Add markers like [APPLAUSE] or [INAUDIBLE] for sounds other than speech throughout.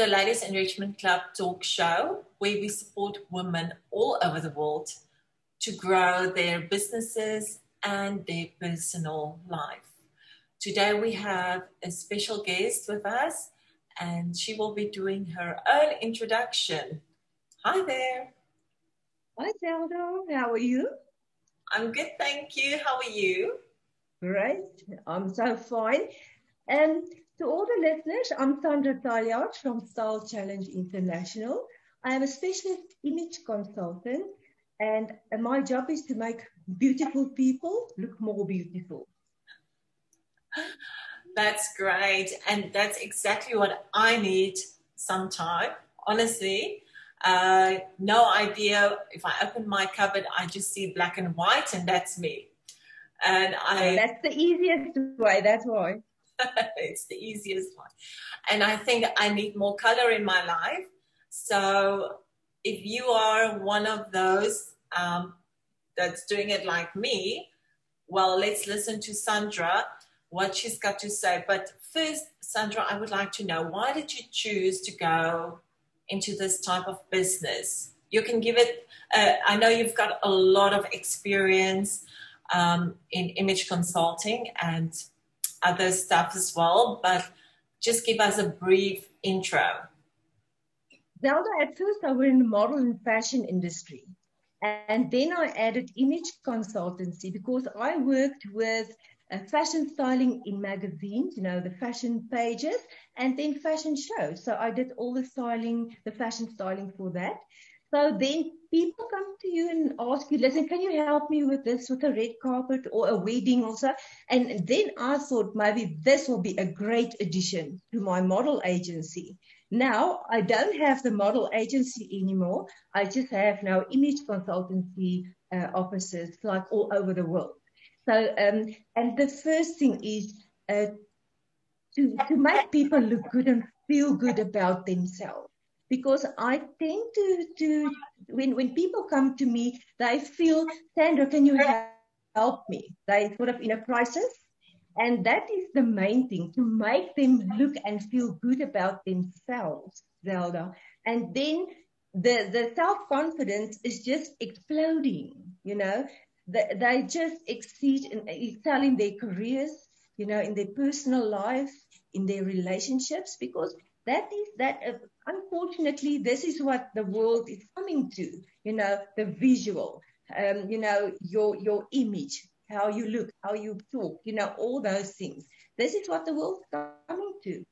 the Ladies Enrichment Club talk show, where we support women all over the world to grow their businesses and their personal life. Today we have a special guest with us, and she will be doing her own introduction. Hi there. Hi, Zelda. How are you? I'm good, thank you. How are you? Great. I'm so fine. And to all the listeners, I'm Sandra Taljaard from Style Challenge International. I am a specialist image consultant, and my job is to make beautiful people look more beautiful. That's great. And that's exactly what I need sometime, honestly. Uh, no idea. If I open my cupboard, I just see black and white, and that's me. And I. That's the easiest way. That's why. [LAUGHS] it's the easiest one. And I think I need more color in my life. So if you are one of those um, that's doing it like me, well, let's listen to Sandra, what she's got to say. But first, Sandra, I would like to know why did you choose to go into this type of business? You can give it, uh, I know you've got a lot of experience um, in image consulting and other stuff as well, but just give us a brief intro. Zelda, at first I was in the model and fashion industry. And then I added image consultancy because I worked with uh, fashion styling in magazines, you know, the fashion pages, and then fashion shows. So I did all the styling, the fashion styling for that. So then people come to you and ask you, listen, can you help me with this, with a red carpet or a wedding or so? And then I thought maybe this will be a great addition to my model agency. Now I don't have the model agency anymore. I just have now image consultancy uh, offices like all over the world. So, um, and the first thing is uh, to, to make people look good and feel good about themselves because I tend to, to when, when people come to me, they feel, Sandra, can you help me? They sort of in a crisis. And that is the main thing to make them look and feel good about themselves, Zelda. And then the, the self confidence is just exploding, you know. They, they just exceed in excelling their careers, you know, in their personal life, in their relationships, because that is that unfortunately this is what the world is coming to you know the visual um, you know your your image how you look how you talk you know all those things. This is what the world's coming to.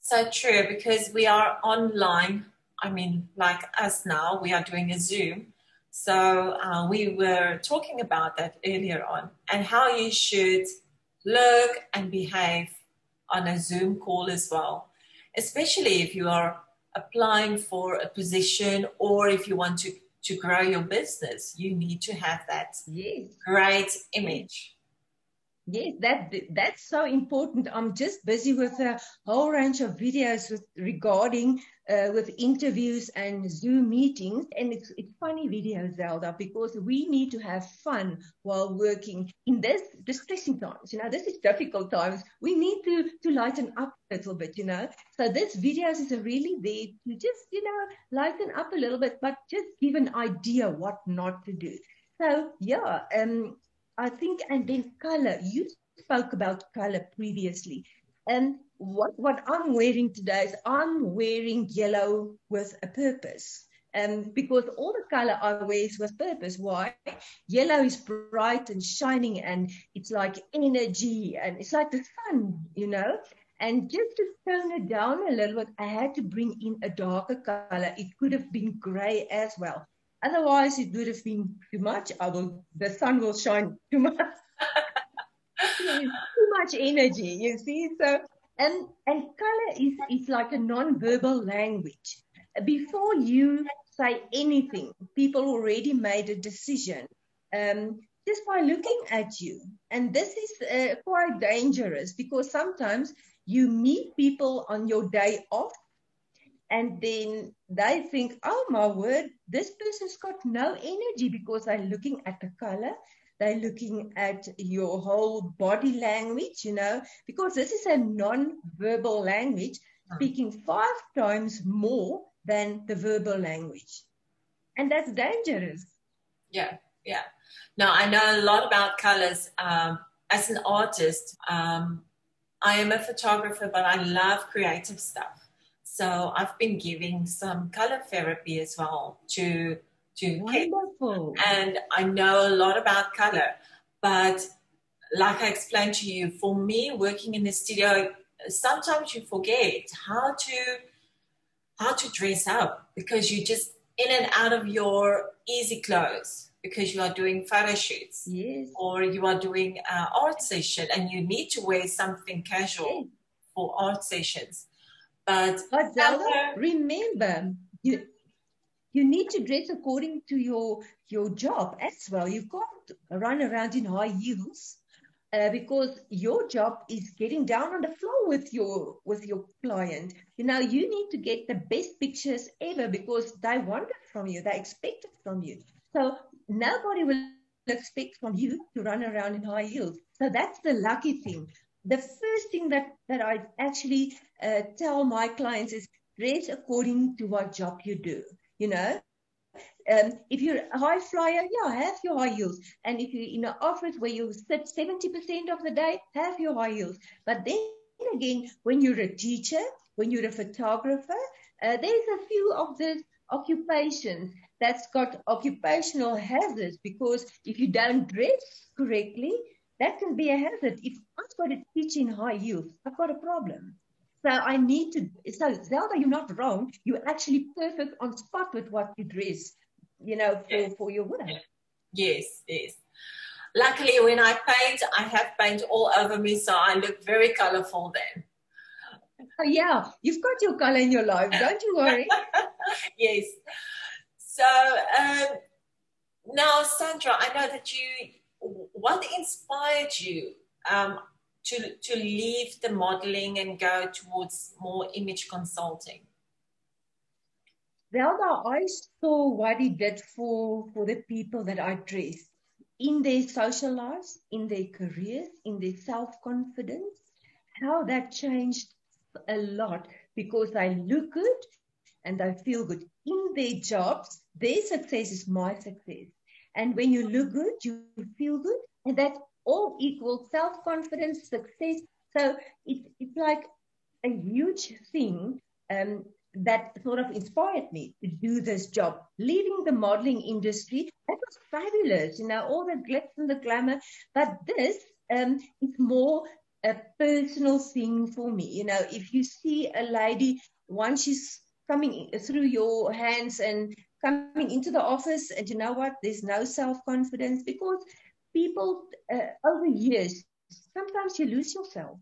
So true because we are online i mean like us now we are doing a zoom. So uh, we were talking about that earlier on and how you should look and behave on a zoom call as well especially if you are applying for a position or if you want to, to grow your business, you need to have that yes. great image. Yes, that that's so important. I'm just busy with a whole range of videos with, regarding uh, with interviews and Zoom meetings, and it's it's funny videos, Zelda, because we need to have fun while working in this distressing times. You know, this is difficult times. We need to to lighten up a little bit. You know, so this videos is really there to just you know lighten up a little bit, but just give an idea what not to do. So yeah, um I think, and then color. You spoke about color previously. And what, what I'm wearing today is I'm wearing yellow with a purpose. Um, because all the color I wear is with purpose. Why? Yellow is bright and shining and it's like energy and it's like the sun, you know? And just to tone it down a little bit, I had to bring in a darker color. It could have been gray as well. Otherwise, it would have been too much. I will, the sun will shine too much. [LAUGHS] too much energy, you see. So, and and color is is like a non-verbal language. Before you say anything, people already made a decision. Um, just by looking at you. And this is uh, quite dangerous because sometimes you meet people on your day off and then they think, oh my word, this person's got no energy because they're looking at the color, they're looking at your whole body language, you know, because this is a non verbal language. speaking five times more than the verbal language. And that's dangerous. Yeah, yeah. Now, I know a lot about colors. Um, as an artist, um, I am a photographer, but I love creative stuff. So I've been giving some color therapy as well to to Wonderful. kids, and I know a lot about color. But like I explained to you, for me, working in the studio, sometimes you forget how to how to dress up because you're just in and out of your easy clothes because you are doing photo shoots yes. or you are doing uh, art session and you need to wear something casual Yes. for art sessions. But remember, you you need to dress according to your your job as well. You can't run around in high heels uh, because your job is getting down on the floor with your with your client. You know, you need to get the best pictures ever because they want it from you. They expect it from you. So nobody will expect from you to run around in high heels. So that's the lucky thing. The first thing that that I actually uh, tell my clients is dress according to what job you do. You know, um, if you're a high flyer, yeah, have your high heels. And if you're in an office where you sit 70% of the day, have your high heels. But then again, when you're a teacher, when you're a photographer, uh, there's a few of these occupations that's got occupational hazards because if you don't dress correctly, that can be a hazard. If I've got to teach in high heels, I've got a problem. So I need to. So Zelda, you're not wrong. You're actually perfect on spot with what you dress. You know, for Yeah. for your work. yes, yes. Luckily, when I paint, I have paint all over me, so I look very colorful then. Oh, yeah, you've got your color in your life. Don't you worry. [LAUGHS] yes. So um, now, Sandra, I know that you. What inspired you um, to to leave the modeling and go towards more image consulting? Zelda, I saw what he did for for the people that I dressed in their social lives, in their careers, in their self confidence. How that changed a lot because I look good and I feel good in their jobs. Their success is my success. And when you look good, you feel good, and that all equals self confidence, success. So it's it's like a huge thing um, that sort of inspired me to do this job. Leaving the modeling industry, that was fabulous, you know, all the glitz and the glamour. But this um, is more a personal thing for me. You know, if you see a lady, once she's coming through your hands and coming into the office, and you know what, there's no self confidence because people uh, over years, sometimes you lose yourself.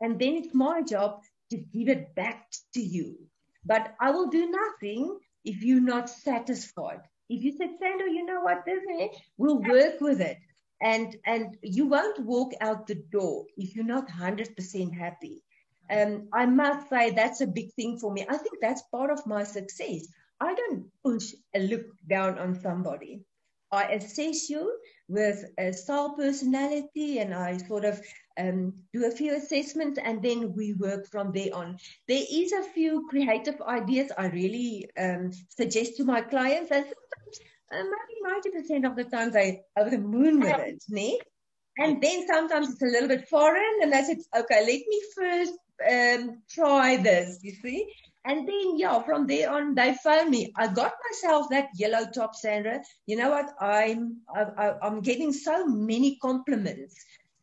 And then it's my job to give it back to you. But I will do nothing if you're not satisfied. If you said, Sandra, you know what, is, we'll work with it. And, and you won't walk out the door if you're not 100% happy. Um, I must say that's a big thing for me. I think that's part of my success. I don't push a look down on somebody. I assess you with a style personality and I sort of um, do a few assessments and then we work from there on. There is a few creative ideas I really um, suggest to my clients and sometimes uh, maybe 90% of the time they over the moon with it, ne? And then sometimes it's a little bit foreign and I said, okay, let me first um, try this, you see? And then, yeah, from there on, they phone me. I got myself that yellow top, Sandra. You know what? I'm I, I, I'm getting so many compliments.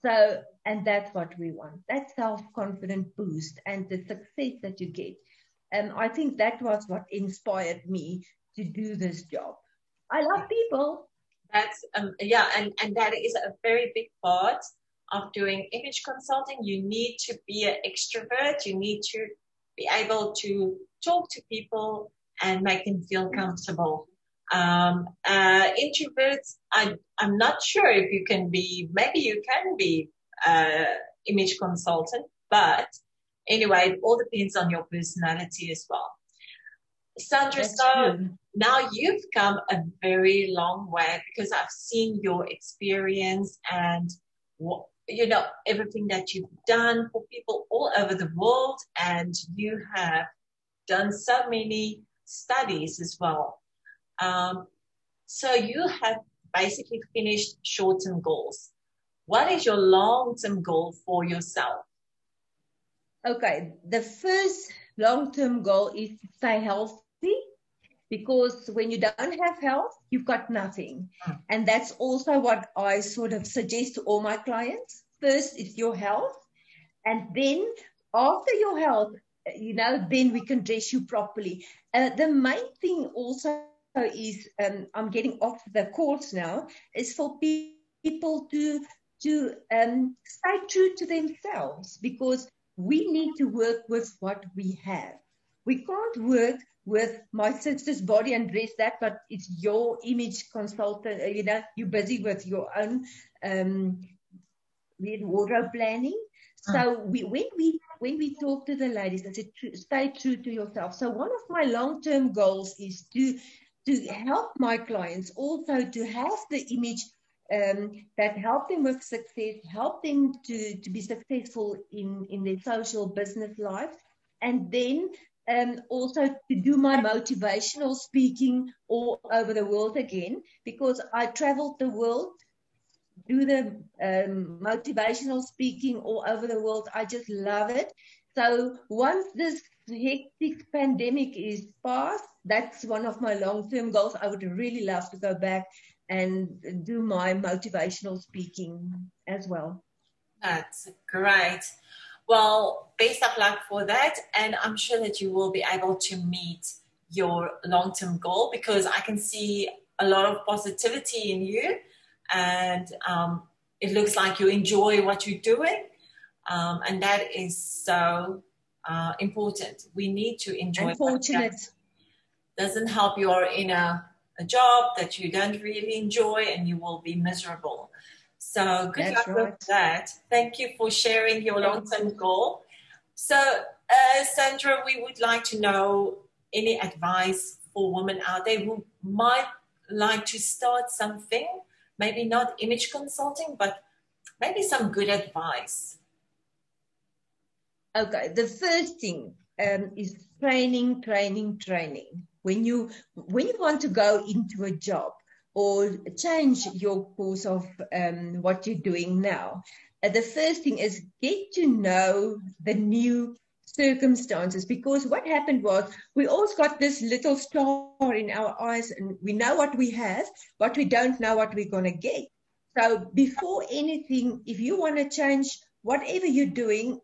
So, and that's what we want. That self-confident boost and the success that you get. And I think that was what inspired me to do this job. I love people. That's um, yeah, and and that is a very big part of doing image consulting. You need to be an extrovert. You need to be able to talk to people and make them feel comfortable. Um, uh, introverts, I, I'm not sure if you can be, maybe you can be uh, image consultant, but anyway, it all depends on your personality as well. Sandra, That's so true. now you've come a very long way because I've seen your experience and wh- you know, everything that you've done for people all over the world. And you have done so many studies as well. Um, so you have basically finished short-term goals. What is your long-term goal for yourself? Okay, the first long-term goal is to stay healthy because when you don't have health, you've got nothing. Mm. And that's also what I sort of suggest to all my clients. First it's your health. And then after your health, you know, then we can dress you properly. Uh, the main thing also is, um, I'm getting off the course now, is for people to to um, stay true to themselves because we need to work with what we have. We can't work with my sister's body and dress that, but it's your image consultant. Uh, you know, you're busy with your own um, wardrobe planning. Ah. So we, when we when we talk to the ladies, I said, stay true to yourself. So one of my long-term goals is to to help my clients also to have the image um, that help them with success, help them to, to be successful in, in their social business life, and then um, also to do my motivational speaking all over the world again because I traveled the world, do the um, motivational speaking all over the world. I just love it. So once this hectic pandemic is past, that's one of my long-term goals. I would really love to go back and do my motivational speaking as well. That's great. Well, best of luck for that. And I'm sure that you will be able to meet your long term goal because I can see a lot of positivity in you. And um, it looks like you enjoy what you're doing. Um, and that is so uh, important. We need to enjoy. Unfortunate. Doesn't help you are in a, a job that you don't really enjoy and you will be miserable. So good That's luck right. with that. Thank you for sharing your long-term goal. So, uh, Sandra, we would like to know any advice for women out there who might like to start something, maybe not image consulting, but maybe some good advice. Okay, the first thing um, is training, training, training. When you when you want to go into a job, or change your course of um, what you're doing now. Uh, the first thing is get to know the new circumstances because what happened was we all got this little star in our eyes and we know what we have, but we don't know what we're going to get. So before anything, if you want to change whatever you're doing,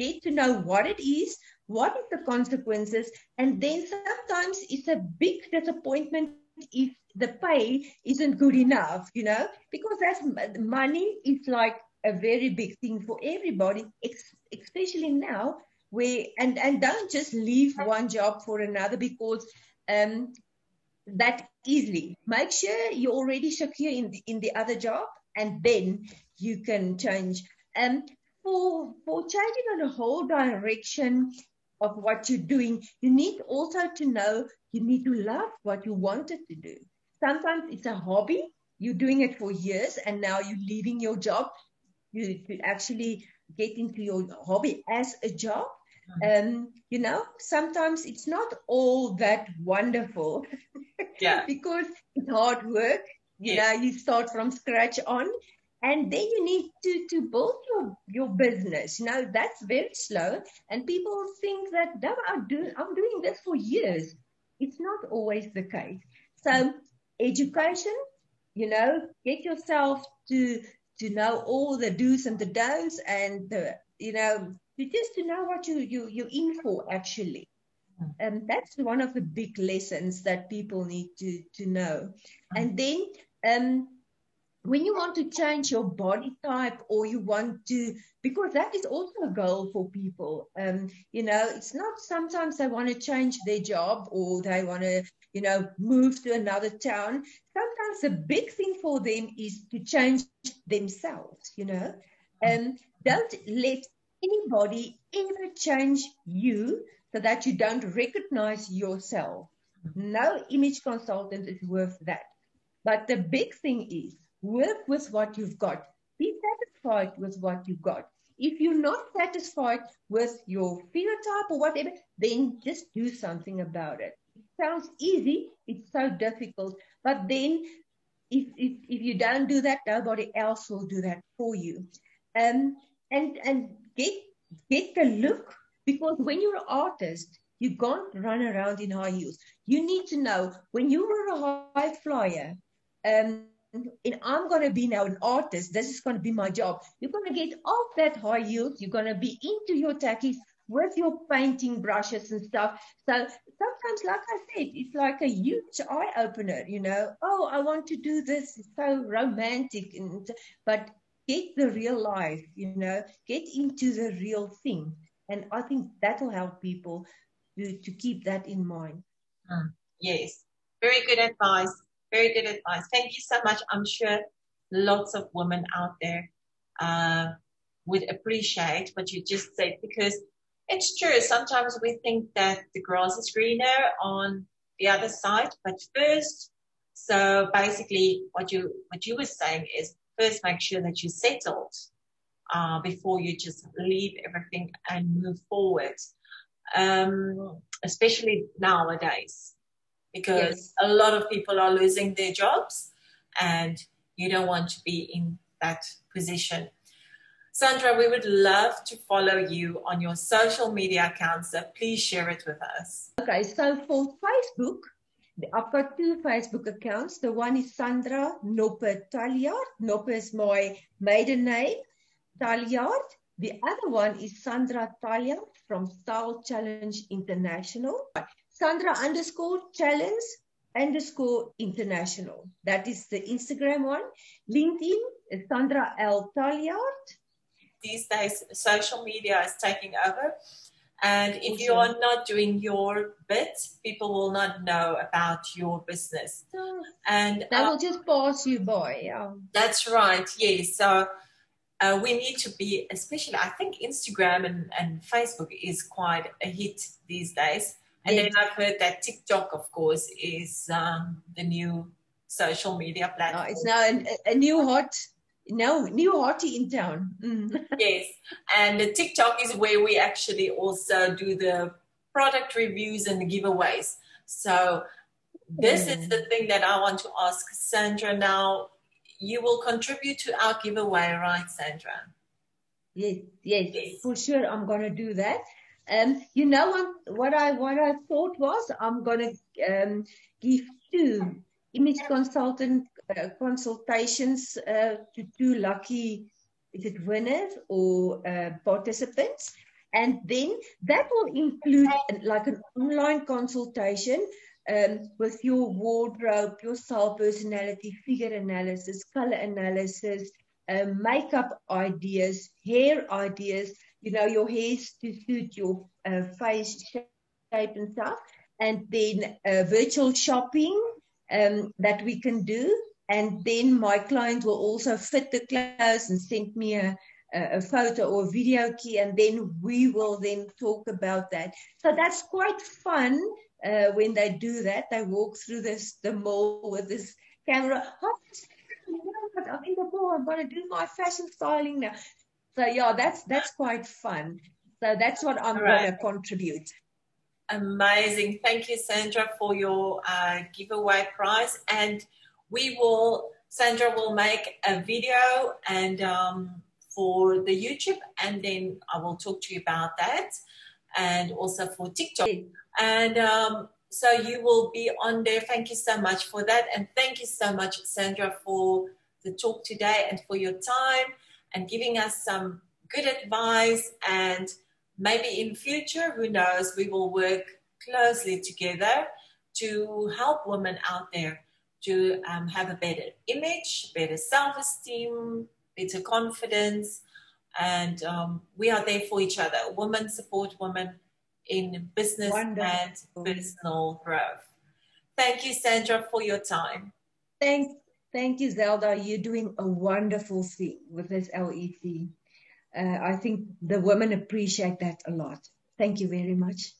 get to know what it is, what is the consequences, and then sometimes it's a big disappointment if the pay isn't good enough, you know, because that's money is like a very big thing for everybody, especially now where, and, and don't just leave one job for another because, um, that easily. Make sure you're already secure in the, in the other job and then you can change. Um, for, for changing on a whole direction of what you're doing, you need also to know you need to love what you wanted to do. Sometimes it's a hobby. You're doing it for years and now you're leaving your job. You to actually get into your hobby as a job. Mm-hmm. Um, you know, sometimes it's not all that wonderful. Yeah. [LAUGHS] because it's hard work. You yeah. know, you start from scratch on and then you need to to build your your business you know that's very slow and people think that no, I'm, do, I'm doing this for years it's not always the case. So education, you know, get yourself to to know all the do's and the don'ts and the, you know, just to know what you, you, you're in for actually. And um, that's one of the big lessons that people need to, to know. And then um, when you want to change your body type or you want to, because that is also a goal for people. Um, you know, it's not sometimes they want to change their job or they want to, you know, move to another town. Sometimes the big thing for them is to change themselves, you know. Um, don't let anybody ever change you so that you don't recognize yourself. No image consultant is worth that. But the big thing is work with what you've got. Be satisfied with what you've got. If you're not satisfied with your phenotype or whatever, then just do something about it. It sounds easy, it's so difficult, but then if, if, if you don't do that, nobody else will do that for you. Um, and, and get, get the look because when you're an artist, you can't run around in high heels. You need to know when you were a high flyer, um, and I'm going to be now an artist. This is going to be my job. You're going to get off that high heels. You're going to be into your tackies with your painting brushes and stuff. So sometimes, like I said, it's like a huge eye opener, you know. Oh, I want to do this. It's so romantic. And, but get the real life, you know, get into the real thing. And I think that will help people to, to keep that in mind. Mm, yes, very good advice. Very good advice. Thank you so much. I'm sure lots of women out there uh, would appreciate what you just said because it's true. Sometimes we think that the grass is greener on the other side, but first, so basically what you, what you were saying is first make sure that you settled uh, before you just leave everything and move forward. Um, especially nowadays, because yes. a lot of people are losing their jobs and you don't want to be in that position. Sandra, we would love to follow you on your social media accounts, so please share it with us. Okay, so for Facebook, I've got two Facebook accounts. The one is Sandra Noppe Taljaard. Noppe is my maiden name, Taljaard. The other one is Sandra Taljaard from Style Challenge International. Sandra underscore challenge underscore international. That is the Instagram one. LinkedIn is Sandra L. Taljaard. These days, social media is taking over. And if you are not doing your bit, people will not know about your business. And that uh, will just pass you by. Yeah. That's right. Yes. So uh, we need to be, especially, I think Instagram and, and Facebook is quite a hit these days. And then I've heard that TikTok, of course, is um, the new social media platform. It's now a, a, new hot, no, new hottie in town. Mm. [LAUGHS] yes, and the TikTok is where we actually also do the product reviews and the giveaways. So this mm. is the thing that I want to ask Sandra now. You will contribute to our giveaway, right, Sandra? Yes, yes, yes. for sure. I'm going to do that. Um, you know what, what I what I thought was I'm going to um, give two image consultant uh, consultations uh, to two lucky is it winners or uh, participants, and then that will include like an online consultation um, with your wardrobe, your style personality, figure analysis, color analysis, uh, makeup ideas, hair ideas you know, your hairs to suit your uh, face shape and stuff. And then uh, virtual shopping um, that we can do. And then my client will also fit the clothes and send me a, a photo or a video key. And then we will then talk about that. So that's quite fun uh, when they do that. They walk through this the mall with this camera. Oh, I'm in the mall. I'm going to do my fashion styling now. So yeah, that's that's quite fun. So that's what I'm right. going to contribute. Amazing. Thank you, Sandra, for your uh, giveaway prize. And we will, Sandra will make a video and um, for the YouTube, and then I will talk to you about that, and also for TikTok. And um, so you will be on there. Thank you so much for that, and thank you so much, Sandra, for the talk today and for your time and giving us some good advice. And maybe in future, who knows, we will work closely together to help women out there to um, have a better image, better self esteem, better confidence. And um, we are there for each other. Women support women in business Wonderful. and personal growth. Thank you, Sandra, for your time. Thanks. Thank you, Zelda. You're doing a wonderful thing with this LEC. Uh, I think the women appreciate that a lot. Thank you very much.